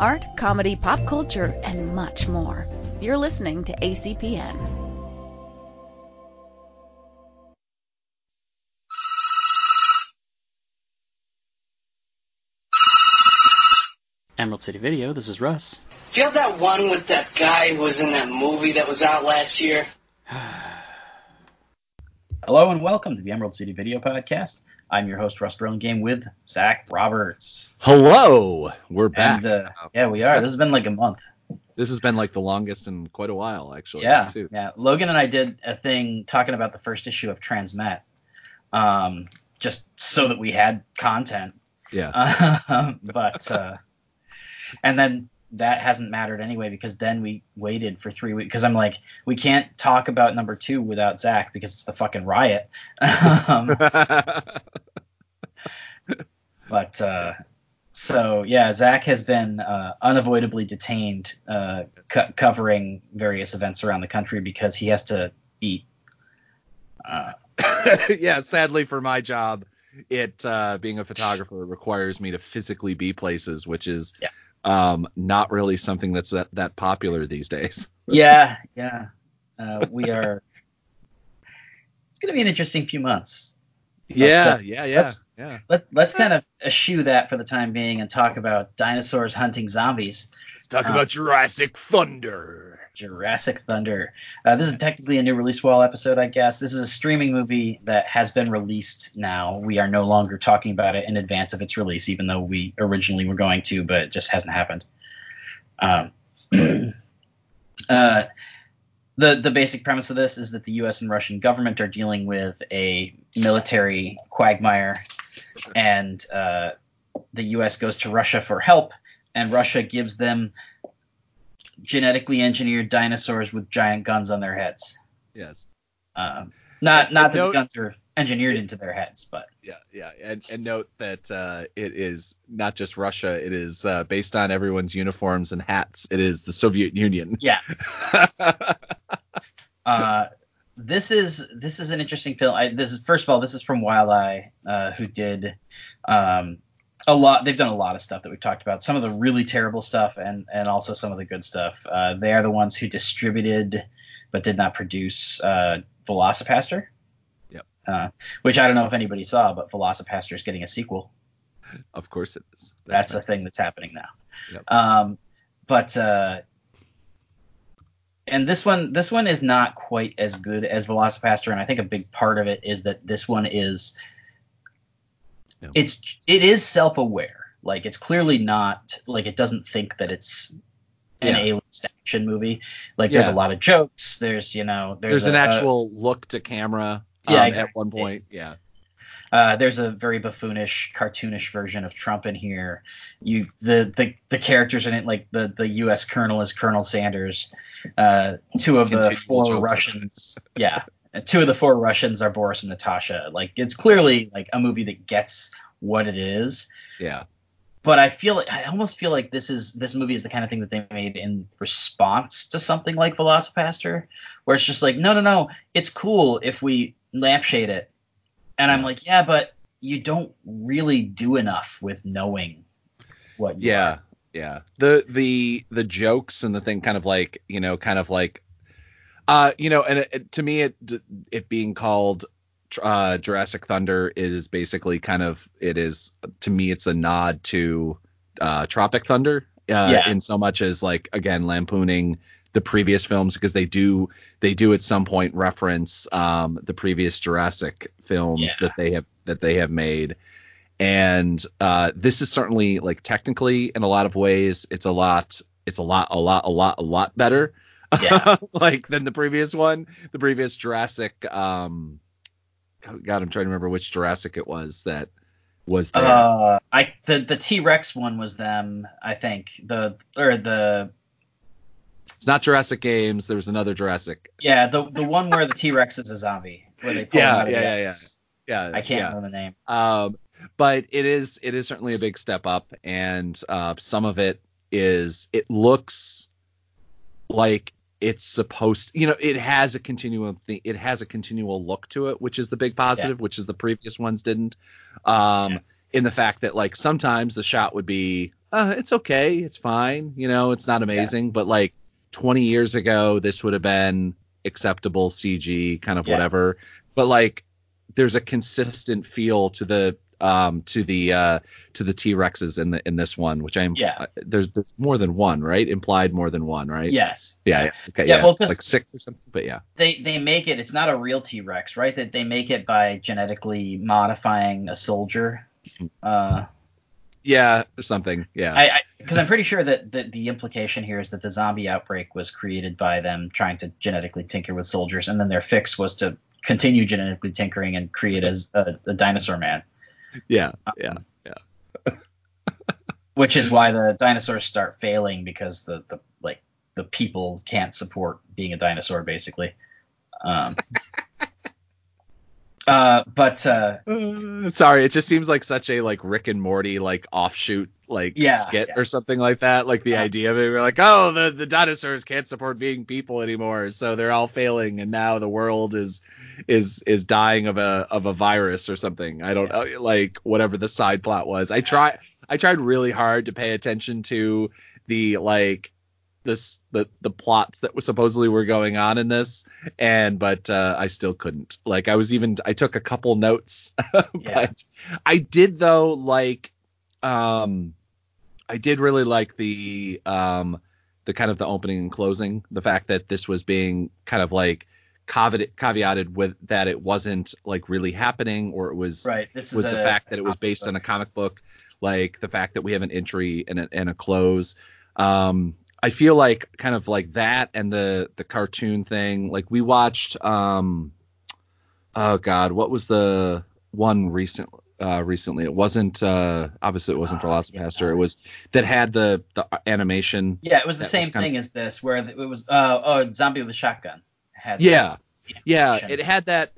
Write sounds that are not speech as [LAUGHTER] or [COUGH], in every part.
art, comedy, pop culture, and much more. You're listening to ACPN. Emerald City Video, this is Russ. Do you have that one with that guy who was in that movie that was out last year? Hello and welcome to the Emerald City Video Podcast. I'm your host, Russ Burlingame, with Zach Roberts. Hello, we're back. And uh, yeah, we are. This has been like a month. This has been like the longest in quite a while, actually. Yeah, too. yeah. Logan and I did a thing talking about the first issue of Transmet, um, just so that we had content. Yeah. [LAUGHS] but uh, and then that hasn't mattered anyway because then we waited for three weeks because I'm like we can't talk about number two without Zach because it's the fucking riot. [LAUGHS] um, [LAUGHS] but uh, so yeah, Zach has been uh, unavoidably detained uh, co- covering various events around the country because he has to eat. Uh, [LAUGHS] yeah, sadly for my job, it uh, being a photographer requires me to physically be places, which is Yeah. Um, not really something that's that, that popular these days. [LAUGHS] yeah, yeah. Uh, we are. It's gonna be an interesting few months. yeah, uh, yeah, yeah, let's- yeah. Let, let's kind of eschew that for the time being and talk about dinosaurs hunting zombies. Let's talk uh, about Jurassic Thunder. Jurassic Thunder. Uh, this is technically a new release wall episode, I guess. This is a streaming movie that has been released now. We are no longer talking about it in advance of its release, even though we originally were going to, but it just hasn't happened. Um, [CLEARS THROAT] uh, the the basic premise of this is that the U.S. and Russian government are dealing with a military quagmire, and uh, the U.S. goes to Russia for help, and Russia gives them genetically engineered dinosaurs with giant guns on their heads. Yes. Um, not not that Note- the guns are engineered into their heads, but Yeah, yeah, and, and note that uh, it is not just Russia. It is uh, based on everyone's uniforms and hats. It is the Soviet Union. yeah. [LAUGHS] Uh, this is this is an interesting film. I, this is first of all, this is from Wild Eye, uh, who did um, a lot. They've done a lot of stuff that we've talked about. Some of the really terrible stuff, and and also some of the good stuff. Uh, they are the ones who distributed, but did not produce uh, VelociPastor. Yep. Uh, which I don't know if anybody saw, but VelociPastor is getting a sequel. of course it is. That's, a thing that's happening now. Yep. Um, but uh, and this one, this one is not quite as good as VelociPastor, and I think a big part of it is that this one is No. it's it is self-aware. Like it's clearly not like it doesn't think that it's an Yeah. alien action movie. Like there's a lot of jokes. There's you know there's, There's, an a- a- actual look to camera. Yeah, um, exactly. At one point, yeah. Uh, there's a very buffoonish, cartoonish version of Trump in here. You the the, the characters in it, like the, the U.S. Colonel is Colonel Sanders. Uh, two of the four. Russians, yeah, [LAUGHS] and two of the four Russians are Boris and Natasha. Like it's clearly like a movie that gets what it is. Yeah. But I feel like I almost feel like this is this movie is the kind of thing that they made in response to something like VelociPastor, where it's just like, no, no, no, it's cool if we lampshade it. And I'm like, yeah, but you don't really do enough with knowing what. You Yeah. are. Yeah. The the the jokes and the thing kind of like, you know, kind of like uh, you know, and it, it- to me it it being called uh Jurassic Thunder is basically kind of it is to me it's a nod to uh Tropic Thunder uh Yeah. in so much as like again lampooning the previous films because they do they do at some point reference um the previous Jurassic films Yeah. that they have that they have made and uh, this is certainly like technically in a lot of ways it's a lot it's a lot a lot a lot a lot better Yeah. [LAUGHS] like than the previous one the previous jurassic um god i'm trying to remember which jurassic it was that was there Uh, I the the T Rex one was them, I think. The or the it's not jurassic games there was another jurassic yeah the the one where the T Rex is a zombie, where they pull Yeah, out of yeah, yeah, yeah. yeah I can't yeah. remember the name. um but it is it is certainly a big step up and uh some of it is it looks like it's supposed you know it has a continuum th- it has a continual look to it which is the big positive which is the previous ones didn't um Yeah. in the fact that like sometimes the shot would be uh, it's okay, it's fine, you know, it's not amazing, but like 20 years ago, this would have been acceptable CG, kind of Yeah. whatever. But like, there's a consistent feel to the um to the uh to the T-Rexes in the in this one, which I'm Yeah. uh, there's there's more than one, right? Implied more than one, right? Yes. Yeah. yeah. Okay. Yeah, Yeah. well, like six or something, but yeah. They they make it. It's not a real T Rex, right? That they make it by genetically modifying a soldier. Uh, Yeah, or something. Yeah. I because I'm pretty sure that, that the implication here is that the zombie outbreak was created by them trying to genetically tinker with soldiers, and then their fix was to continue genetically tinkering and create as a, a dinosaur man, yeah. Yeah. Yeah. [LAUGHS] Which is why the dinosaurs start failing because the, the like the people can't support being a dinosaur basically. Um, [LAUGHS] uh, but uh, Uh, sorry, it just seems like such a like Rick and Morty like offshoot like Yeah, skit yeah. or something like that. Like the Yeah. idea of it, we're like, oh, the the dinosaurs can't support being people anymore, so they're all failing, and now the world is is is dying of a of a virus or something. I don't know, like whatever the side plot was. I try I tried really hard to pay attention to the like this the the plots that was supposedly were going on in this and but uh, I still couldn't. Like I was even I took a couple notes, [LAUGHS] but Yeah. I did though like um I did really like the um the kind of the opening and closing, the fact that this was being kind of like caveat, caveated with that it wasn't like really happening or it was right, this was the a- fact that it was based book. on a comic book, like the fact that we have an entry and a, and a close. Um, I feel like kind of like that and the the cartoon thing. Like we watched, um, oh god, what was the one recent uh, recently? It wasn't uh, obviously it wasn't Uh, VelociPastor. yeah. It was that had the the animation. Yeah, it was the That was same of- thing as this, where it was uh, oh, zombie with a shotgun. Had Yeah, yeah, it had that.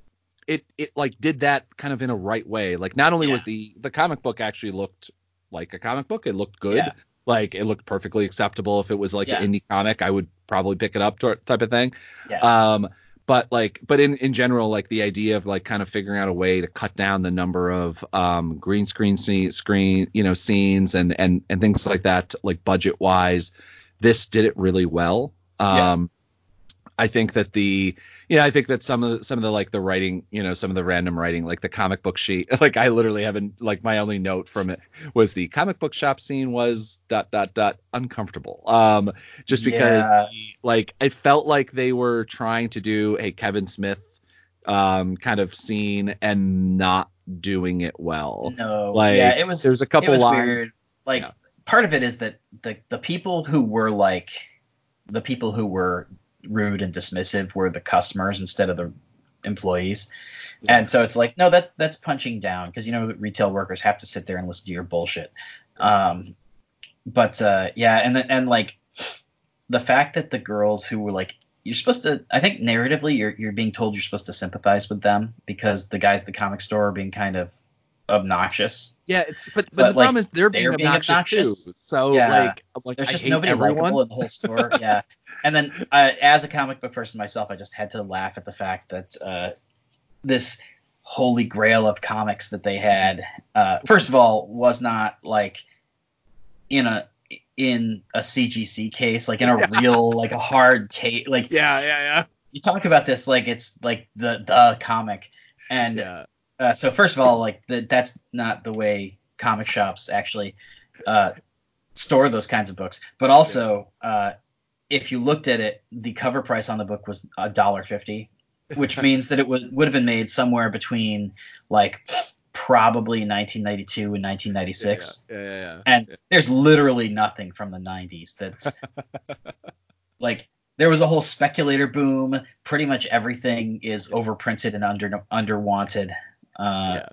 It it like did that kind of in a right way. Like not only was the the comic book actually looked like a comic book, it looked good. Yeah. Like it looked perfectly acceptable. If it was like Yeah. an indie comic, I would probably pick it up to- type of thing. Yeah. Um, but like, but in in general, like the idea of like kind of figuring out a way to cut down the number of um green screen scene, screen you know scenes and and and things like that, like budget wise, this did it really well. Yeah. Um, I think that the you know I think that some of the, some of the like the writing you know some of the random writing like the comic book sheet [LAUGHS] like I literally haven't like my only note from it was the comic book shop scene was dot dot dot uncomfortable um just because Yeah. the- like I felt like they were trying to do a Kevin Smith um kind of scene and not doing it well no, like yeah, it was. there's a couple it lines weird. Like Yeah. part of it is that the the people who were like the people who were rude and dismissive were the customers instead of the employees. Yeah. And so it's like, no, that's that's punching down because you know retail workers have to sit there and listen to your bullshit. Um, but uh, yeah, and then and like the fact that the girls who were like, you're supposed to, I think narratively, you're you're being told you're supposed to sympathize with them because the guys at the comic store are being kind of obnoxious. yeah it's but but, But, the like, problem is they're being, they're being obnoxious, obnoxious. too so Yeah. like I'm like There's I just nobody everyone in the whole store. [LAUGHS] yeah. And then, uh, as a comic book person myself, I just had to laugh at the fact that uh, this holy grail of comics that they had, uh, first of all, was not like in a in a CGC case, like in a [LAUGHS] real, like a hard case. Like yeah, yeah yeah you talk about this like it's like the the comic, and yeah uh, so first of all, like the, that's not the way comic shops actually uh, store those kinds of books. But also, uh, if you looked at it, the cover price on the book was a dollar fifty, which [LAUGHS] means that it would would have been made somewhere between like probably 1992 and 1996. yeah yeah, yeah, yeah. And there's literally nothing from the 90s that's [LAUGHS] like there was a whole speculator boom. Pretty much everything is overprinted and under underwanted. Uh, yeah.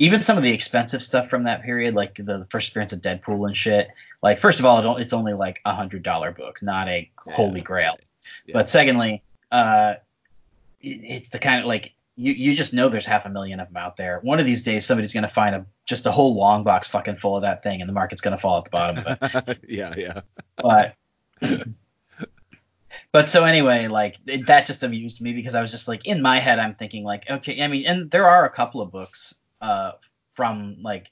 Even some of the expensive stuff from that period, like the first appearance of Deadpool and shit. Like, first of all, don't- it's only like a hundred dollar book, not a Yeah. holy grail. Yeah. But secondly, uh, it- it's the kind of like you, you just know there's half a million of them out there. One of these days, somebody's gonna find a just a whole long box fucking full of that thing, and the market's gonna fall at the bottom of it. [LAUGHS] yeah, yeah. but [LAUGHS] but so anyway like it, that just amused me because i was just like in my head i'm thinking like okay i mean and there are a couple of books uh from like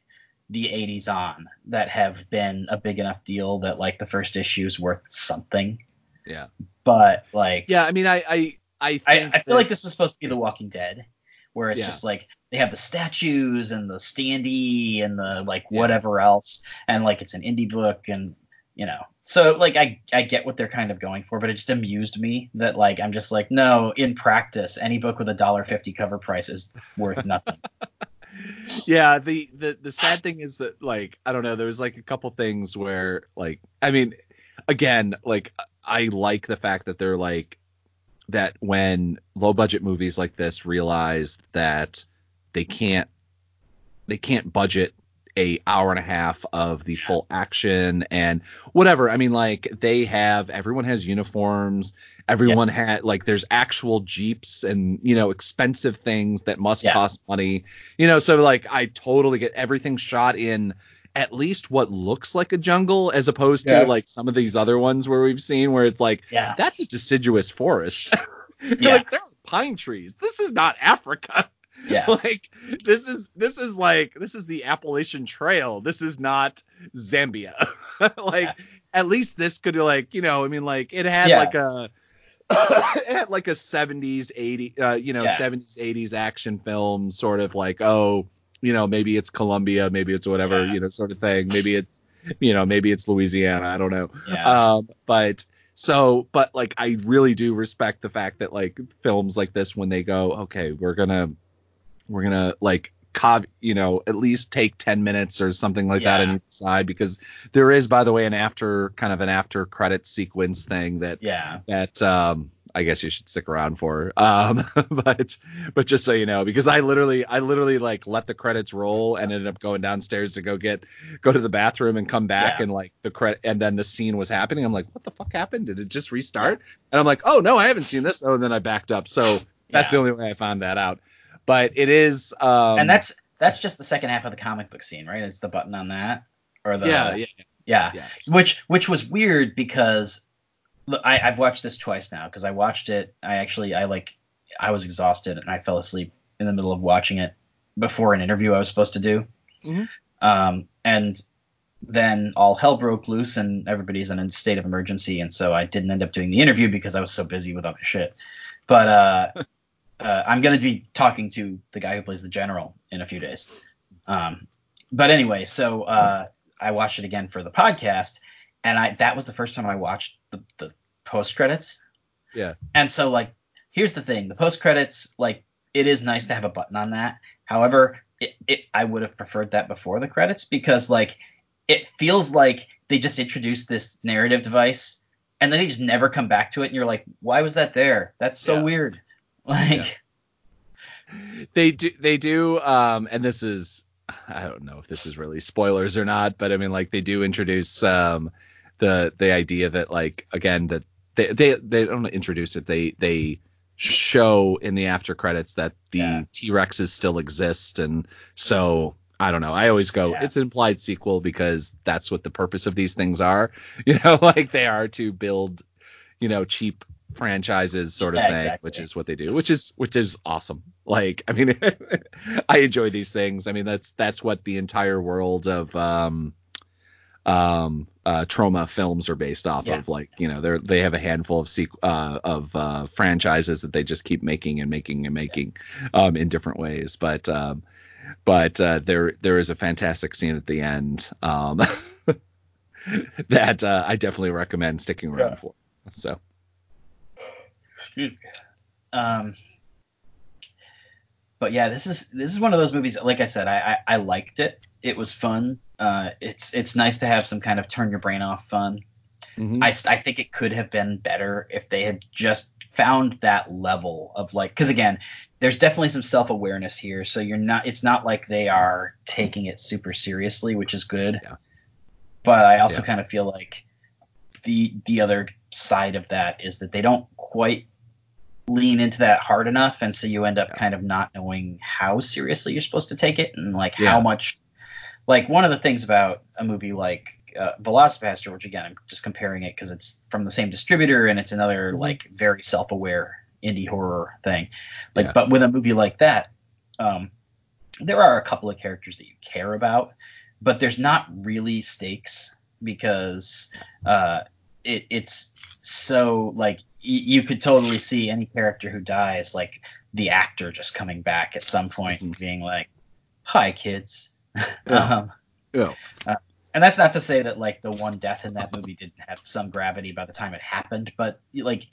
the 80s on that have been a big enough deal that like the first issue is worth something. Yeah. But like Yeah, I mean, I I I think I, I feel that- like this was supposed to be The Walking Dead, where it's Yeah. just like they have the statues and the standee and the like Yeah. whatever else, and like it's an indie book and you know. So like I I get what they're kind of going for, but it just amused me that like I'm just like no, in practice, any book with a dollar fifty cover price is worth [LAUGHS] nothing. yeah the, the the sad thing is that like i don't know there was like a couple things where like i mean again like i like the fact that they're like that when low budget movies like this realize that they can't they can't budget a hour and a half of the full action and whatever. I mean like they have everyone has uniforms. Everyone had like there's actual jeeps and you know expensive things that must Yeah. cost money. You know so like i totally get everything shot in at least what looks like a jungle as opposed to like some of these other ones where we've seen where it's like Yeah. that's a deciduous forest. [LAUGHS] Yeah. like there are pine trees. This is not africa Yeah. [LAUGHS] like this is this is like this is the Appalachian Trail. This is not Zambia. [LAUGHS] like Yeah. at least this could be like you know I mean like it had Yeah. like a [COUGHS] it had like a 70s 80 uh you know Yeah. 70s 80s action film sort of like oh you know maybe it's Colombia maybe it's whatever you know sort of thing maybe it's you know maybe it's Louisiana I don't know um, but so, but like, I really do respect the fact that like films like this, when they go, okay, we're gonna, we're gonna like, cov, you know, at least take 10 minutes or something like that Yeah. on each side, because there is, by the way, an after kind of an after credit sequence thing that, yeah. that, um, I guess you should stick around for. Um, [LAUGHS] but, but just so you know, because I literally, I literally like let the credits roll and ended up going downstairs to go get, go to the bathroom and come back Yeah. and like the credit, and then the scene was happening. I'm like, what the fuck happened? Did it just restart? And I'm like, oh no, I haven't seen this. Oh, and then I backed up. So that's the only way I found that out. But it is, um, and that's that's just the second half of the comic book scene, right? It's the button on that or the yeah, yeah, Yeah. Yeah. Which which was weird because look, I, I've watched this twice now because I watched it. I actually I like I was exhausted and I fell asleep in the middle of watching it before an interview I was supposed to do. Mhm. Um, and then all hell broke loose and everybody's in a state of emergency, and so I didn't end up doing the interview because I was so busy with other shit. But uh, [LAUGHS] uh, I'm gonna be talking to the guy who plays the general in a few days. Um, but anyway, so uh, I watched it again for the podcast, and I that was the first time I watched the, the post credits. Yeah. And so like, here's the thing: the post credits, like, it is nice to have a button on that. However, it, it I would have preferred that before the credits because like it feels like they just introduced this narrative device and then they just never come back to it, and you're like, why was that there? That's so Yeah. weird. [LAUGHS] Like, they do they do um and this is i don't know if this is really spoilers or not but i mean like they do introduce um the the idea that like again that they they, they don't introduce it they they show in the after credits that the Yeah. t-rexes still exist and so i don't know i always go Yeah. it's an implied sequel because that's what the purpose of these things are [LAUGHS] you know like they are to build you know cheap franchises sort of Yeah, thing exactly. which is what they do which is which is awesome like i mean [LAUGHS] i enjoy these things i mean that's that's what the entire world of um um uh Troma films are based off Yeah. of like you know they're they have a handful of sequ- uh of uh franchises that they just keep making and making and making um in different ways but um but uh there there is a fantastic scene at the end um [LAUGHS] that uh, i definitely recommend sticking around Yeah. for so Um, but yeah, this is this is one of those movies. Like I said, I I, I liked it. It was fun. Uh, it's it's nice to have some kind of turn your brain off fun. mhm. I, I think it could have been better if they had just found that level of like because again there's definitely some self-awareness here so you're not it's not like they are taking it super seriously which is good Yeah. but i also Yeah. kind of feel like the the other side of that is that they don't quite lean into that hard enough and so you end up kind of not knowing how seriously you're supposed to take it and like Yeah. how much like one of the things about a movie like uh, VelociPastor, which again I'm just comparing it because it's from the same distributor and it's another Mhm. like very self-aware indie horror thing. Like, Yeah. but with a movie like that, um, there are a couple of characters that you care about, but there's not really stakes because uh, it, it's so like y- you could totally see any character who dies like the actor just coming back at some point and mm-hmm. being like, "Hi, kids." [LAUGHS] Yeah. um, Yeah. Uh, and that's not to say that like the one death in that movie didn't have some gravity by the time it happened, but like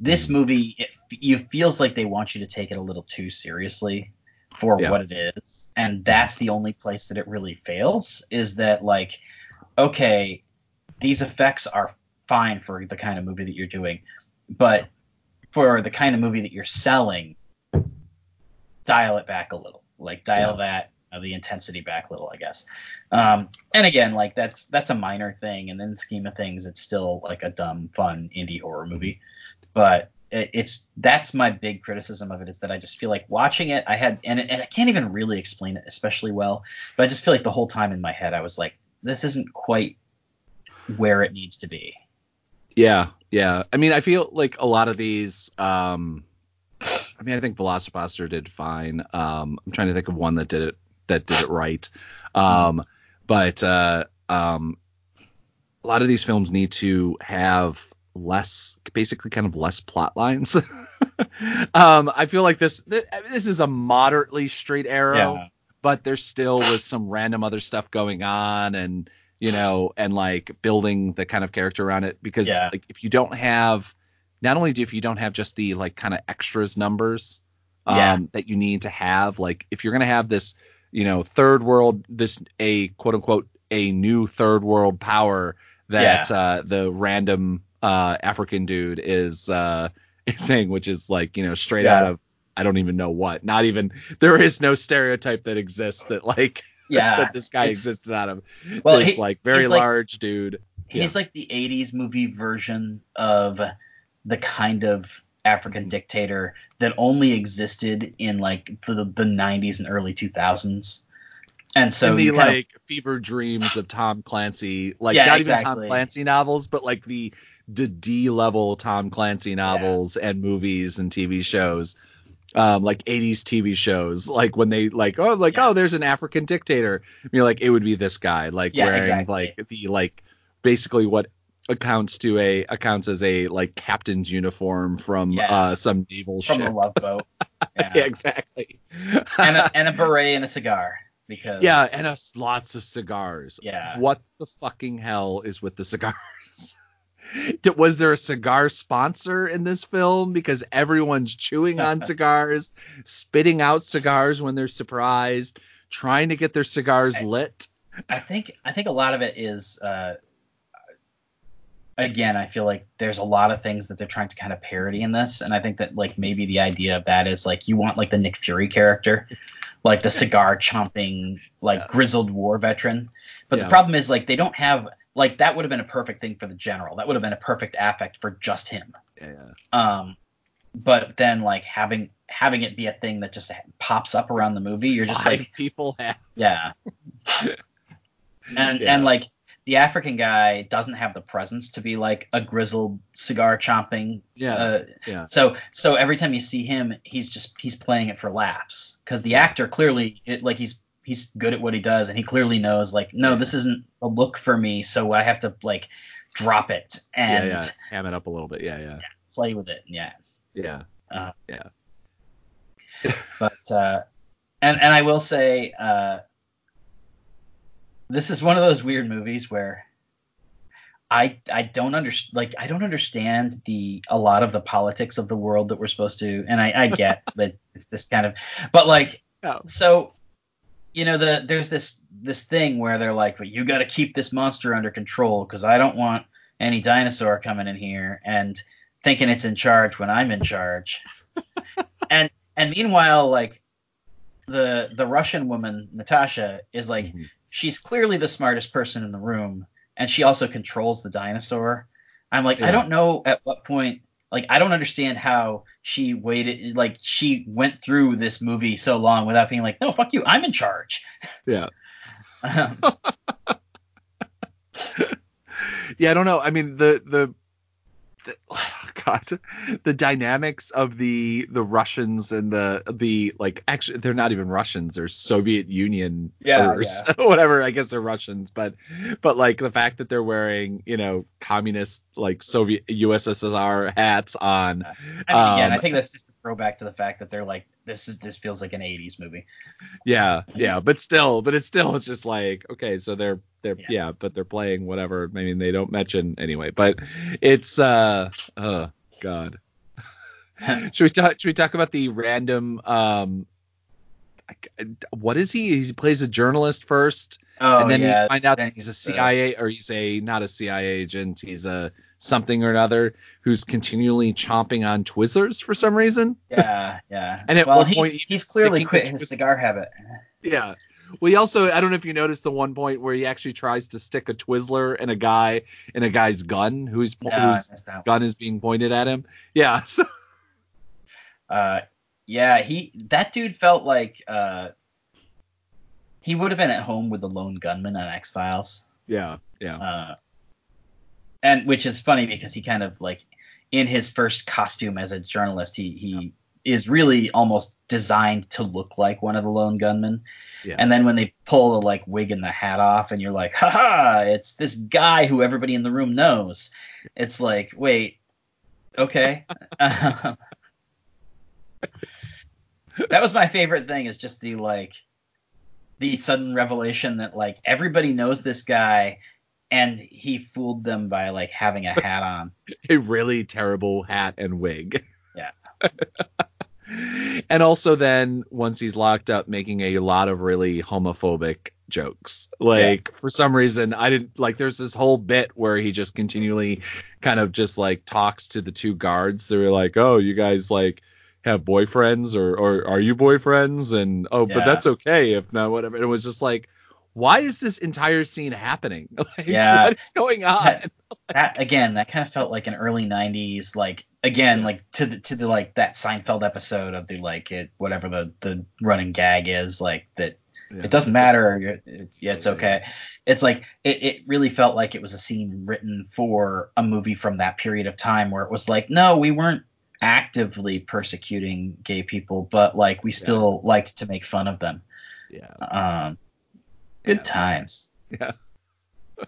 this mm-hmm. movie, it it feels like they want you to take it a little too seriously for Yeah. what it is, and that's the only place that it really fails. Is that like, okay, these effects are fine for the kind of movie that you're doing, but for the kind of movie that you're selling, dial it back a little. Like dial that uh, the intensity back a little, I guess. Um, and again, like that's that's a minor thing, and in the scheme of things, it's still like a dumb, fun indie horror movie. But it, it's that's my big criticism of it is that I just feel like watching it, I had and and I can't even really explain it especially well, but I just feel like the whole time in my head I was like, this isn't quite where it needs to be. Yeah, yeah. I mean, I feel like a lot of these. Um, I mean, I think VelociPastor did fine. Um, I'm trying to think of one that did it that did it right. Um, but uh, um, a lot of these films need to have less, basically, kind of less plot lines. [LAUGHS] um, I feel like this th- this is a moderately straight arrow Yeah. but there still was some random other stuff going on and you know and like building the kind of character around it because Yeah. like if you don't have not only do if you don't have just the like kind of extras numbers um Yeah. that you need to have like if you're going to have this you know third world this a quote unquote a new third world power that uh the random uh african dude is uh [LAUGHS] is saying which is like you know straight Yeah. out of I don't even know what. Not even there is no stereotype that exists that like [LAUGHS] Yeah. that this guy existed out of. Well, he- like very he's like- large dude. He's like the 80s movie version of the kind of African dictator that only existed in like the, the 90s and early 2000s. And so in the kind of- like fever dreams of Tom Clancy, like Yeah, not even Tom. Clancy novels, but like the the D level Tom Clancy novels and movies and TV shows. Um, like 80s TV shows, like when they like, oh, like Yeah. oh, there's an African dictator. You're like, it would be this guy, like Yeah, wearing exactly. like the like basically what accounts to a accounts as a like captain's uniform from Yeah. uh some naval ship from ship. a love boat. [LAUGHS] Yeah. yeah, exactly. and, a, [LAUGHS] and a beret and a cigar because yeah, and a, lots of cigars. Yeah. What the fucking hell is with the cigars? Was there a cigar sponsor in this film? Because everyone's chewing on [LAUGHS] cigars, spitting out cigars when they're surprised, trying to get their cigars I- lit. I think I think a lot of it is uh, again I feel like there's a lot of things that they're trying to kind of parody in this and I think that like maybe the idea of that is like you want like the Nick Fury character [LAUGHS] like the cigar chomping like Yeah. grizzled war veteran but Yeah. the problem is like they don't have like that would have been a perfect thing for the general that would have been a perfect affect for just him Yeah. um but then like having having it be a thing that just pops up around the movie you're just Five like people have. yeah. and Yeah. and like the African guy doesn't have the presence to be like a grizzled cigar chomping. Yeah. Uh, yeah. so so every time you see him, he's just he's playing it for laughs because the actor clearly it, like he's he's good at what he does and he clearly knows like no Yeah. this isn't a look for me so I have to like drop it and yeah, yeah. Ham it up a little bit. Yeah, yeah. play with it. Yeah. Yeah. Uh, yeah. [LAUGHS] but uh, and and I will say uh, this is one of those weird movies where I I don't understand like I don't understand the a lot of the politics of the world that we're supposed to and I, I get [LAUGHS] that it's this kind of but like Oh. so you know the there's this this thing where they're like well, you got to keep this monster under control because I don't want any dinosaur coming in here and thinking it's in charge when I'm in charge [LAUGHS] and and meanwhile like the the Russian woman Natasha is like Mhm. she's clearly the smartest person in the room and she also controls the dinosaur. I'm like Yeah. I don't know at what point like I don't understand how she waited like she went through this movie so long without being like no fuck you I'm in charge. Yeah. [LAUGHS] Um, [LAUGHS] yeah, I don't know. I mean, the the, the The dynamics of the the Russians and the the like actually they're not even Russians, they're Soviet Union Yeah, or [LAUGHS] whatever. I guess they're Russians, but but like the fact that they're wearing you know communist like Soviet USSR hats on. I mean, again, I Um, think that's just a throwback to the fact that they're like this is this feels like an 80s movie. Yeah, yeah, but still, but it's still it's just like okay, so they're they're yeah. Yeah. but they're playing whatever. I mean, they don't mention anyway, but it's uh oh god. [LAUGHS] should we talk? Should we talk about the random um? What is he? He plays a journalist first, Oh and then yeah. you find out that he's a CIA or he's a not a CIA agent. He's a something or another who's continually chomping on Twizzlers for some reason. Yeah, yeah. [LAUGHS] And at well, one he's, point, he he's clearly quit his Twizzlers. cigar habit. Yeah. Well, he also I don't know if you noticed the one point where he actually tries to stick a Twizzler in a guy in a guy's gun whose No, I whose missed that one. gun is being pointed at him. Yeah. [LAUGHS] So Uh, yeah, he that dude felt like uh, he would have been at home with the lone gunman on X Files. yeah, yeah. Uh, and which is funny because he kind of like in his first costume as a journalist, he he is really almost designed to look like one of the lone gunmen. Yeah. And then when they pull the like wig and the hat off, and you're like, ha ha, it's this guy who everybody in the room knows. It's like, wait, okay. [LAUGHS] That was my favorite thing is just the like the sudden revelation that like everybody knows this guy and he fooled them by like having a hat on. [LAUGHS] a really terrible hat and wig. Yeah. [LAUGHS] and also then once he's locked up making a lot of really homophobic jokes. Like for some reason I didn't like there's this whole bit where he just continually kind of just like talks to the two guards. They're like, "Oh, you guys like have boyfriends or or are you boyfriends?" And oh, but that's okay if not whatever. It was just like why is this entire scene happening? [LAUGHS] Like, Yeah. what is going on? That, [LAUGHS] that again, that kind of felt like an early '90s, like again, like to the to the like that Seinfeld episode of the like it whatever the the running gag is, like that Yeah. it doesn't matter. you're- It, yeah, it's Yeah, okay. It's like it, it really felt like it was a scene written for a movie from that period of time where it was like, no, we weren't actively persecuting gay people, but like we still liked to make fun of them. Yeah. Um, good Yeah. times. Yeah. [LAUGHS]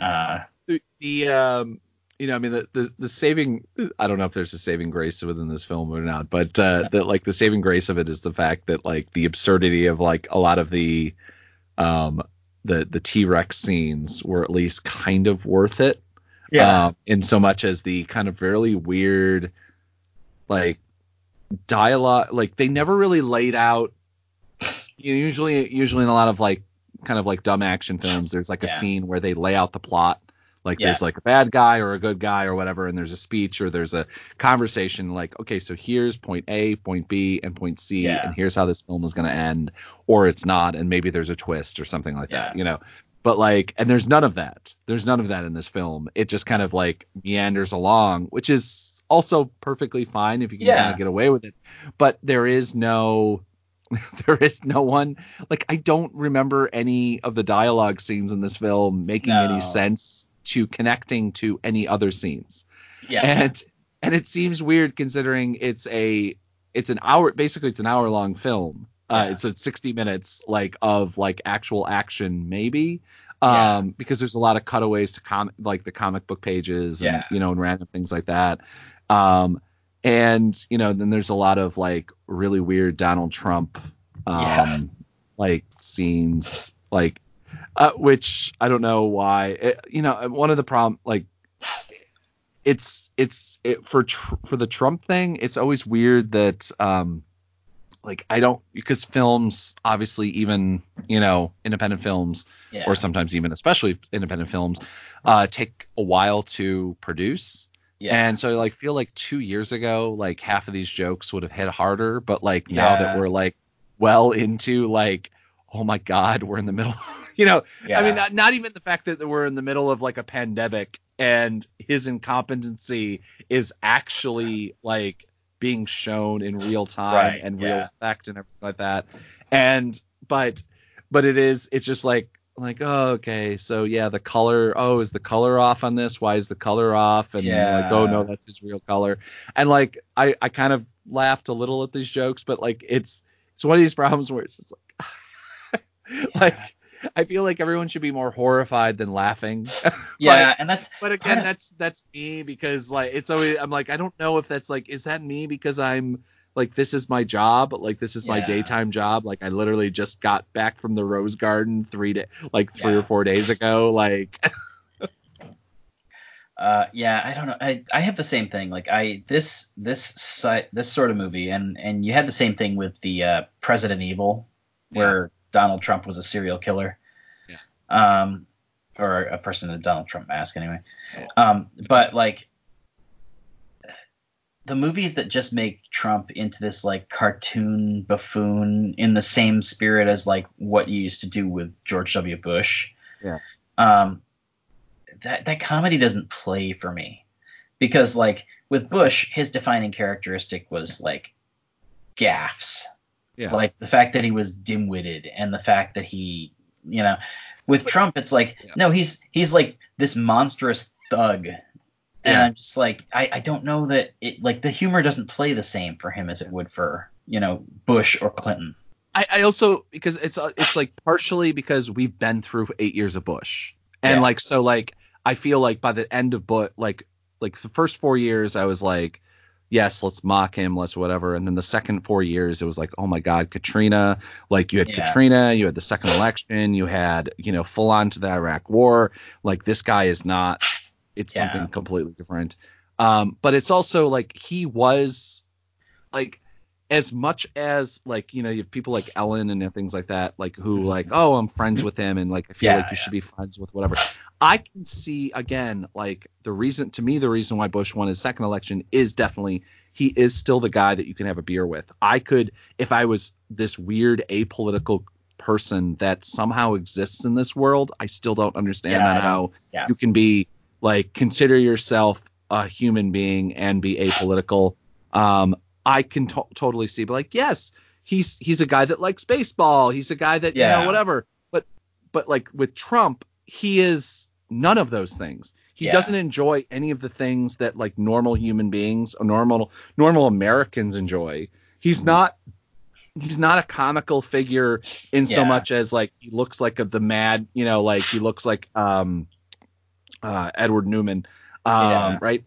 Uh, the, the um you know i mean the, the the saving i don't know if there's a saving grace within this film or not but uh the like the saving grace of it is the fact that like the absurdity of like a lot of the um the the t-rex scenes were at least kind of worth it. Um, in so much as the kind of really weird like dialogue like they never really laid out you know, usually usually in a lot of like kind of like dumb action films there's like a Yeah. scene where they lay out the plot like Yeah. there's like a bad guy or a good guy or whatever and there's a speech or there's a conversation like okay so here's point a point b and point c Yeah. and here's how this film is going to end or it's not and maybe there's a twist or something like that you know but like and there's none of that there's none of that in this film it just kind of like meanders along which is also perfectly fine if you can Yeah. kind of get away with it but there is no [LAUGHS] there is no one like i don't remember any of the dialogue scenes in this film making No. any sense to connecting to any other scenes yeah. and and it seems weird considering it's a it's an hour basically it's an hour long film uh Yeah. it's a 60 minutes like of like actual action maybe Yeah. um because there's a lot of cutaways to com like the comic book pages and Yeah. you know and random things like that um and you know then there's a lot of like really weird donald trump um Yeah. like scenes like uh, which I don't know why. It, you know, one of the problem like it's it's it, for tr- for the Trump thing. It's always weird that um like I don't because films obviously even you know independent films yeah. or sometimes even especially independent films uh take a while to produce. yeah. And so I like feel like two years ago, like half of these jokes would have hit harder, but like now that we're like well into like, oh my god, we're in the middle. [LAUGHS] you know, yeah. I mean, not, not even the fact that we're in the middle of like a pandemic and his incompetency is actually like being shown in real time Right, and real yeah. effect and everything like that. And but but it is it's just like like, oh, okay, so yeah, the color. Oh, is the color off on this? Why is the color off? And Yeah. like, oh no, that's his real color. And like, I I kind of laughed a little at these jokes, but like, it's it's one of these problems where it's just like, [LAUGHS] like [LAUGHS] I feel like everyone should be more horrified than laughing. [LAUGHS] Yeah, and that's But again, of- that's that's me because like it's always I'm like I don't know if that's like is that me because I'm like this is my job like this is my daytime job like I literally just got back from the Rose Garden three day like three Yeah. or four days ago like [LAUGHS] Uh, yeah, I don't know. I, I have the same thing. Like I this this si- this sort of movie, and and you had the same thing with the uh, President Evil, where Donald Trump was a serial killer. Yeah. Um, or a person in a Donald Trump mask, anyway. Yeah. Um, but like the movies that just make Trump into this like cartoon buffoon in the same spirit as like what you used to do with George W. Bush. Yeah. Um, that that comedy doesn't play for me because like with Bush, his defining characteristic was like gaffes, yeah like the fact that he was dim-witted and the fact that he, you know, with Trump, it's like Yeah. no, he's he's like this monstrous thug. And Yeah. I'm just like I, I don't know that it like the humor doesn't play the same for him as it would for you know Bush or Clinton. I, I also because it's it's like partially because we've been through eight years of Bush, and like so like I feel like by the end of Bush, like like the first four years I was like, yes, let's mock him, let's whatever, and then the second four years it was like, oh my God, Katrina, like you had Yeah. Katrina, you had the second election, you had you know full on to the Iraq War, like this guy is not, it's Yeah. something completely different. Um, but it's also like he was like as much as like you know you have people like Ellen and things like that like who like oh I'm friends with him and like I feel Yeah, like you should be friends with whatever. I can see again like the reason to me the reason why Bush won his second election is definitely he is still the guy that you can have a beer with. I could if I was this weird apolitical person that somehow exists in this world I still don't understand Yeah, I on don't- how yeah. you can be like consider yourself a human being and be apolitical. Um I can to- totally see, but like, yes, he's he's a guy that likes baseball. He's a guy that you know whatever. But but like with Trump, he is none of those things. He Yeah. doesn't enjoy any of the things that like normal human beings or normal normal Americans enjoy. He's Mhm. not he's not a comical figure in so much as like he looks like a, the mad, you know, like he looks like um uh Edward Newman. Um Yeah. right?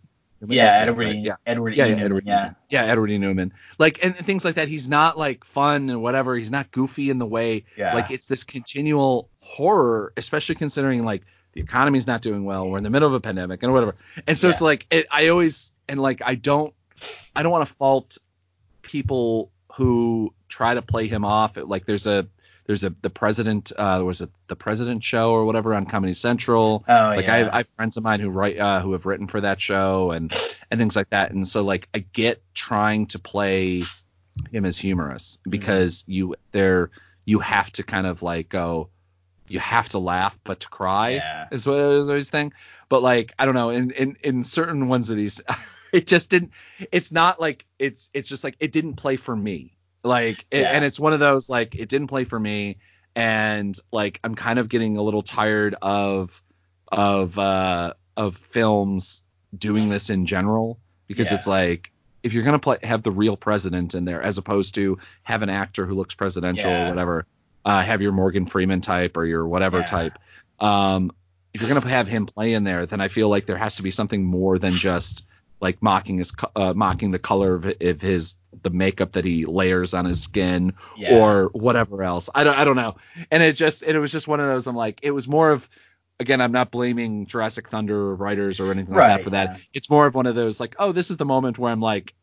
Yeah, Edward. right, yeah Edward. yeah, E. yeah, Newman, Edward yeah. Newman. Yeah, Edward E. Newman. Like and things like that. He's not like fun and whatever. He's not goofy in the way. Yeah. Like it's this continual horror, especially considering like the economy's not doing well. We're in the middle of a pandemic and whatever. And so it's like it, I always and like I don't I don't want to fault people who try to play him off. Like there's a there's a the president uh was it the president show or whatever on Comedy Central Oh like yeah. I, have, I have friends of mine who write uh, who have written for that show and and things like that and so like i get trying to play him as humorous Mm-hmm. because you there you have to kind of like go you have to laugh but to cry Yeah. is what is always thing but like i don't know in in in certain ones of these. [LAUGHS] it just didn't it's not like it's it's just like it didn't play for me like it, Yeah. and it's one of those like it didn't play for me and like i'm kind of getting a little tired of of uh of films doing this in general because Yeah. it's like if you're gonna play have the real president in there as opposed to have an actor who looks presidential Yeah. or whatever uh have your morgan freeman type or your whatever type um if you're gonna have him play in there then i feel like there has to be something more than just like mocking his uh, mocking the color of, of his the makeup that he layers on his skin Yeah. or whatever else. I don't I don't know. And it just and it was just one of those I'm like it was more of again I'm not blaming Jurassic Thunder writers or anything like Right, that for that. yeah. It's more of one of those like oh this is the moment where I'm like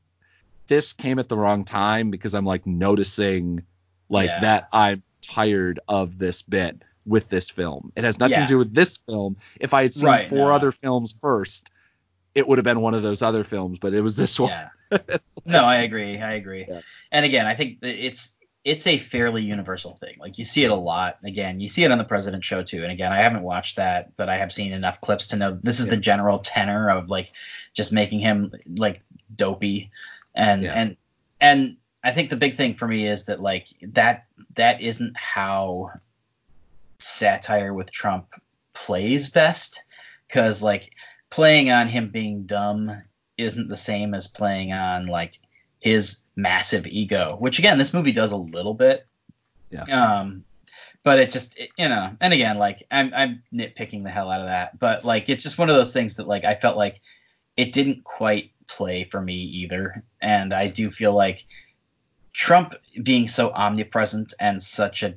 this came at the wrong time because I'm like noticing like Yeah. that I'm tired of this bit with this film. It has nothing Yeah. to do with this film. If I had seen Right, four no. other films first, it would have been one of those other films, but it was this one. Yeah. no, I agree. I agree. Yeah. And again, I think it's it's a fairly universal thing. Like you see it a lot. Again, you see it on the President Show too. And again, I haven't watched that, but I have seen enough clips to know this is Yeah. the general tenor of like just making him like dopey. And Yeah. and and I think the big thing for me is that like that that isn't how satire with Trump plays best because like playing on him being dumb isn't the same as playing on like his massive ego, which again this movie does a little bit. Yeah. Um, but it just it, you know, and again like I'm I'm nitpicking the hell out of that, but like it's just one of those things that like I felt like it didn't quite play for me either, and I do feel like Trump being so omnipresent and such a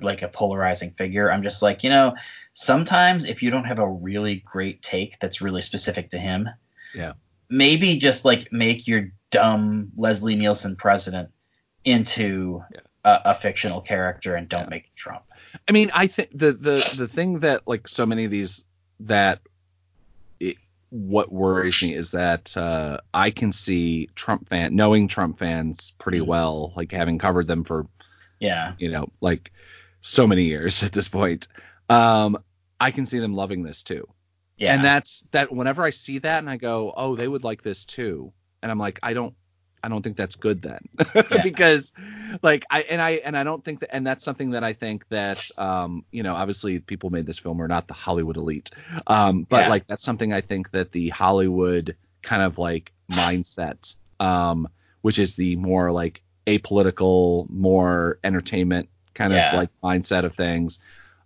like a polarizing figure, I'm just like, you know, sometimes if you don't have a really great take that's really specific to him, Yeah. maybe just like make your dumb Leslie Nielsen president into Yeah. a, a fictional character and don't Yeah. make Trump. I mean, I think the the the thing that like so many of these that it, what worries me is that uh, I can see Trump fan knowing Trump fans pretty Mhm. well, like having covered them for Yeah. you know like so many years at this point. Um, I can see them loving this too. Yeah. And that's that whenever I see that and I go, "Oh, they would like this too." And I'm like, "I don't I don't think that's good then." [LAUGHS] because like I and I and I don't think that and that's something that I think that um, you know, obviously people made this film are not the Hollywood elite. Um, but Yeah. like that's something I think that the Hollywood kind of like mindset um, which is the more like apolitical, more entertainment kind Yeah. of like mindset of things.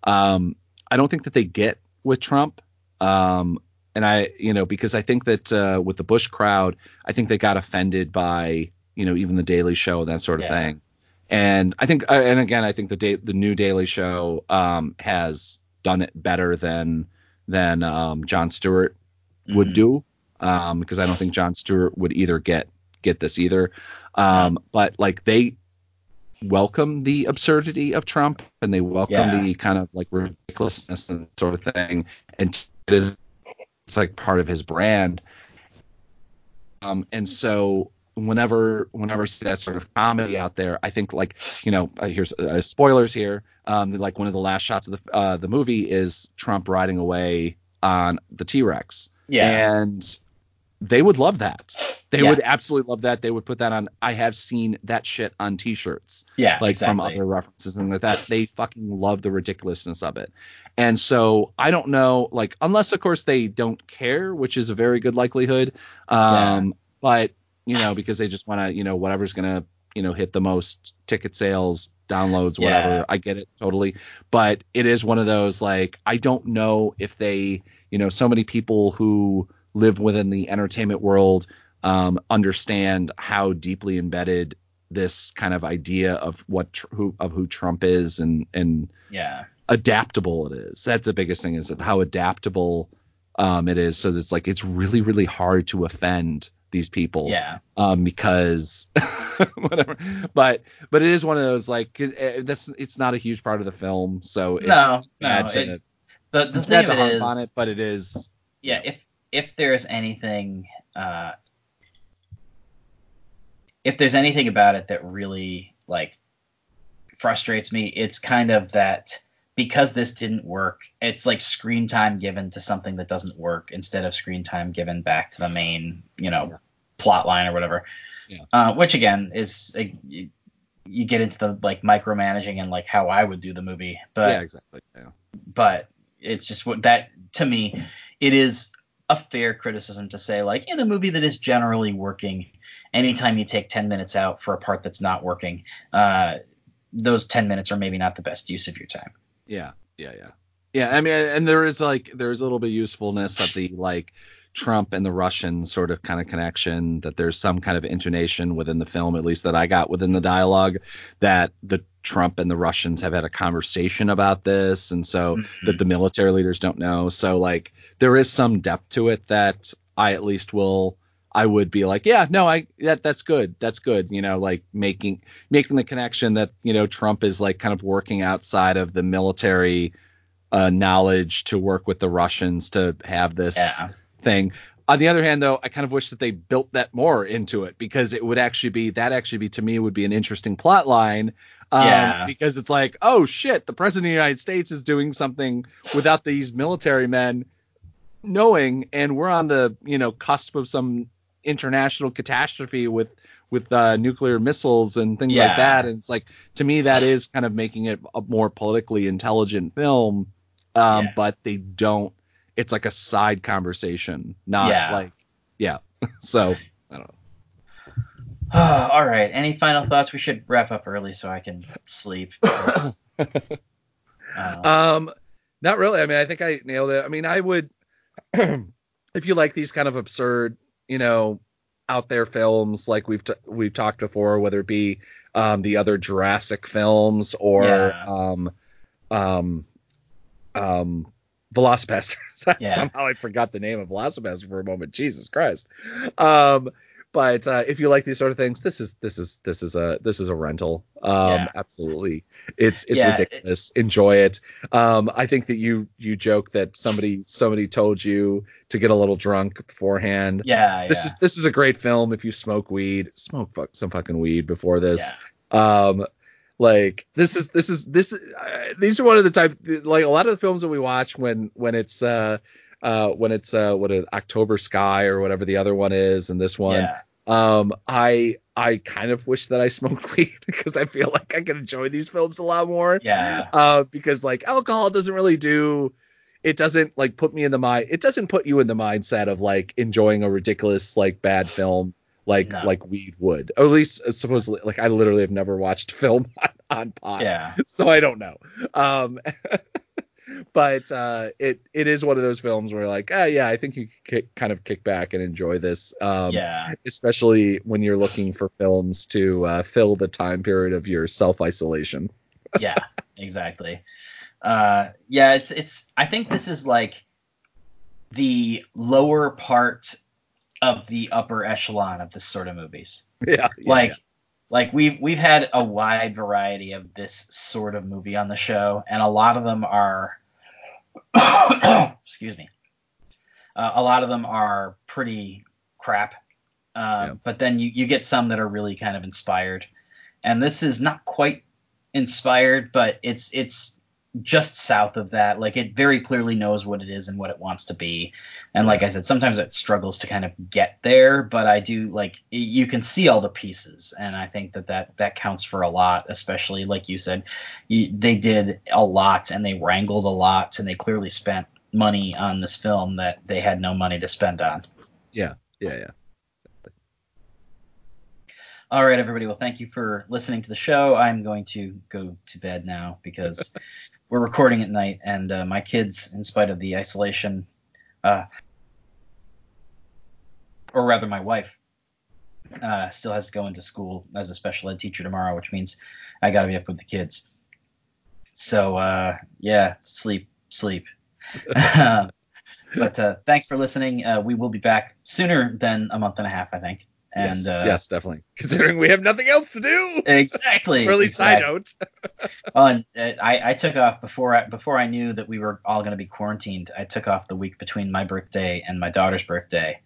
Um, I don't think that they get with Trump. Um, and I, you know, because I think that uh, with the Bush crowd, I think they got offended by, you know, even the Daily Show and that sort of Yeah. thing. And I think, uh, and again, I think the da- the new Daily Show um, has done it better than than um, Jon Stewart would Mhm. do, um, because I don't think Jon Stewart would either get get this either. Um, But like they welcome the absurdity of Trump and they welcome Yeah. the kind of like ridiculousness and sort of thing, and it is it's like part of his brand. Um, and so whenever whenever I see that sort of comedy out there, I think like you know uh, here's uh, spoilers here. Um, like one of the last shots of the uh, the movie is Trump riding away on the T Rex. Yeah. And they would love that. They Yeah. would absolutely love that. They would put that on. I have seen that shit on T-shirts, yeah. like from other references and like that. They fucking love the ridiculousness of it. And so I don't know, like unless of course they don't care, which is a very good likelihood. Um, but you know because they just want to, you know, whatever's gonna, you know, hit the most ticket sales, downloads, whatever. Yeah. I get it totally. But it is one of those like I don't know if they, you know, so many people who live within the entertainment world um, understand how deeply embedded this kind of idea of what tr- who of who Trump is and and Yeah. adaptable it is. That's the biggest thing is that how adaptable um, it is. So it's like it's really really hard to offend these people Yeah. um, because [LAUGHS] whatever. But but it is one of those like it, that's it's not a huge part of the film, so it's No, no, it- The the it's thing bad to of it harp is, on it, but it is yeah, if if there's anything uh if there's anything about it that really like frustrates me, it's kind of that because this didn't work, it's like screen time given to something that doesn't work instead of screen time given back to the main, you know, Yeah. plot line or whatever. Yeah. Uh, which again is like, you, you get into the like micromanaging and like how I would do the movie, but yeah exactly yeah. but it's just what that to me it is a fair criticism to say like in a movie that is generally working anytime you take 10 minutes out for a part that's not working uh those 10 minutes are maybe not the best use of your time Yeah, yeah, yeah, yeah. I mean, and there is like there's a little bit of usefulness of the like Trump and the Russian sort of kind of connection. That there's some kind of intonation within the film, at least that I got within the dialogue, that the Trump and the Russians have had a conversation about this, and so that the military leaders don't know. So like there is some depth to it that I at least will. I would be like, yeah, no, I that that's good. That's good. You know, like making making the connection that you know Trump is like kind of working outside of the military uh, knowledge to work with the Russians to have this yeah thing. On the other hand, though, I kind of wish that they built that more into it because it would actually be that actually be to me would be an interesting plot line. Um, Yeah. Because it's like, oh shit, the president of the United States is doing something without these military men knowing, and we're on the you know cusp of some international catastrophe with with uh, nuclear missiles and things Yeah. like that. And it's like to me that is kind of making it a more politically intelligent film. Um, Yeah. but they don't. It's like a side conversation, not Yeah. like yeah. [LAUGHS] so I don't know. [SIGHS] All right. Any final thoughts? We should wrap up early so I can sleep. because, [LAUGHS] uh, Um, not really. I mean, I think I nailed it. I mean, I would, [CLEARS THROAT] if you like these kind of absurd, you know, out there films like we've t- we've talked before, whether it be um, the other Jurassic films or Yeah. um, um, um, VelociPastors. [LAUGHS] Yeah. Somehow I forgot the name of VelociPastor for a moment. Jesus Christ. Um, but uh, if you like these sort of things, this is this is this is a this is a rental. Um, Yeah. absolutely. It's it's Yeah, it- ridiculous. Enjoy it. Um, I think that you you joke that somebody somebody told you to get a little drunk beforehand. yeah. This yeah. is this is a great film if you smoke weed. Smoke fuck, some fucking weed before this. Yeah. Um, like this is this is this uh, these are one of the type like a lot of the films that we watch when when it's uh uh when it's uh what an October Sky or whatever the other one is and this one Yeah. um I I kind of wish that I [LAUGHS] smoked weed because I feel like I can enjoy these films a lot more Yeah. uh because like alcohol doesn't really do it doesn't like put me in the mind it doesn't put you in the mindset of like enjoying a ridiculous like bad film like No. like weed would or at least uh, supposedly like I literally have never watched [LAUGHS] film on, on pot Yeah. [LAUGHS] so I don't know um [LAUGHS] but uh it it is one of those films where like ah yeah I think you can kick, kind of kick back and enjoy this um Yeah. especially when you're looking for films to uh, fill the time period of your self isolation yeah, exactly. Uh, yeah, it's it's. I think this is like the lower part of the upper echelon of this sort of movies. yeah, yeah, like, like we've we've had a wide variety of this sort of movie on the show, and a lot of them are, [COUGHS] excuse me, uh, a lot of them are pretty crap. Uh, Yeah. But then you you get some that are really kind of inspired, and this is not quite inspired, but it's it's just south of that. Like it very clearly knows what it is and what it wants to be. And like I said, sometimes it struggles to kind of get there, but I do like you can see all the pieces, and I think that that that counts for a lot. Especially like you said, you, they did a lot and they wrangled a lot, and they clearly spent money on this film that they had no money to spend on. yeah, yeah, yeah. All right, everybody. Well, thank you for listening to the show. I'm going to go to bed now because [LAUGHS] we're recording at night, and uh, my kids, in spite of the isolation, uh, or rather, my wife, uh, still has to go into school as a special ed teacher tomorrow, which means I got to be up with the kids. So, uh, yeah, sleep, sleep. [LAUGHS] [LAUGHS] but uh, thanks for listening. Uh, we will be back sooner than a month and a half, I think. And yes, uh, yes, definitely. [LAUGHS] Considering we have nothing else to do. Exactly. [LAUGHS] Early side exactly. note. [LAUGHS] Well, and uh, I, I took off before I, before I knew that we were all going to be quarantined. I took off the week between my birthday and my daughter's birthday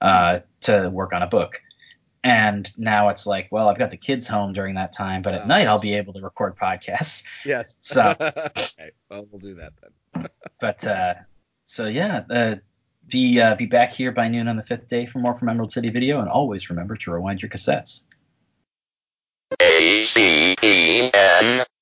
uh, to work on a book. And now it's like, well, I've got the kids home during that time, but at Oh. night I'll be able to record podcasts. Yes. So- okay, well, we'll do that then. But uh, so yeah, uh, be uh, be back here by noon on the fifth day for more from Emerald City Video, and always remember to rewind your cassettes. A C E N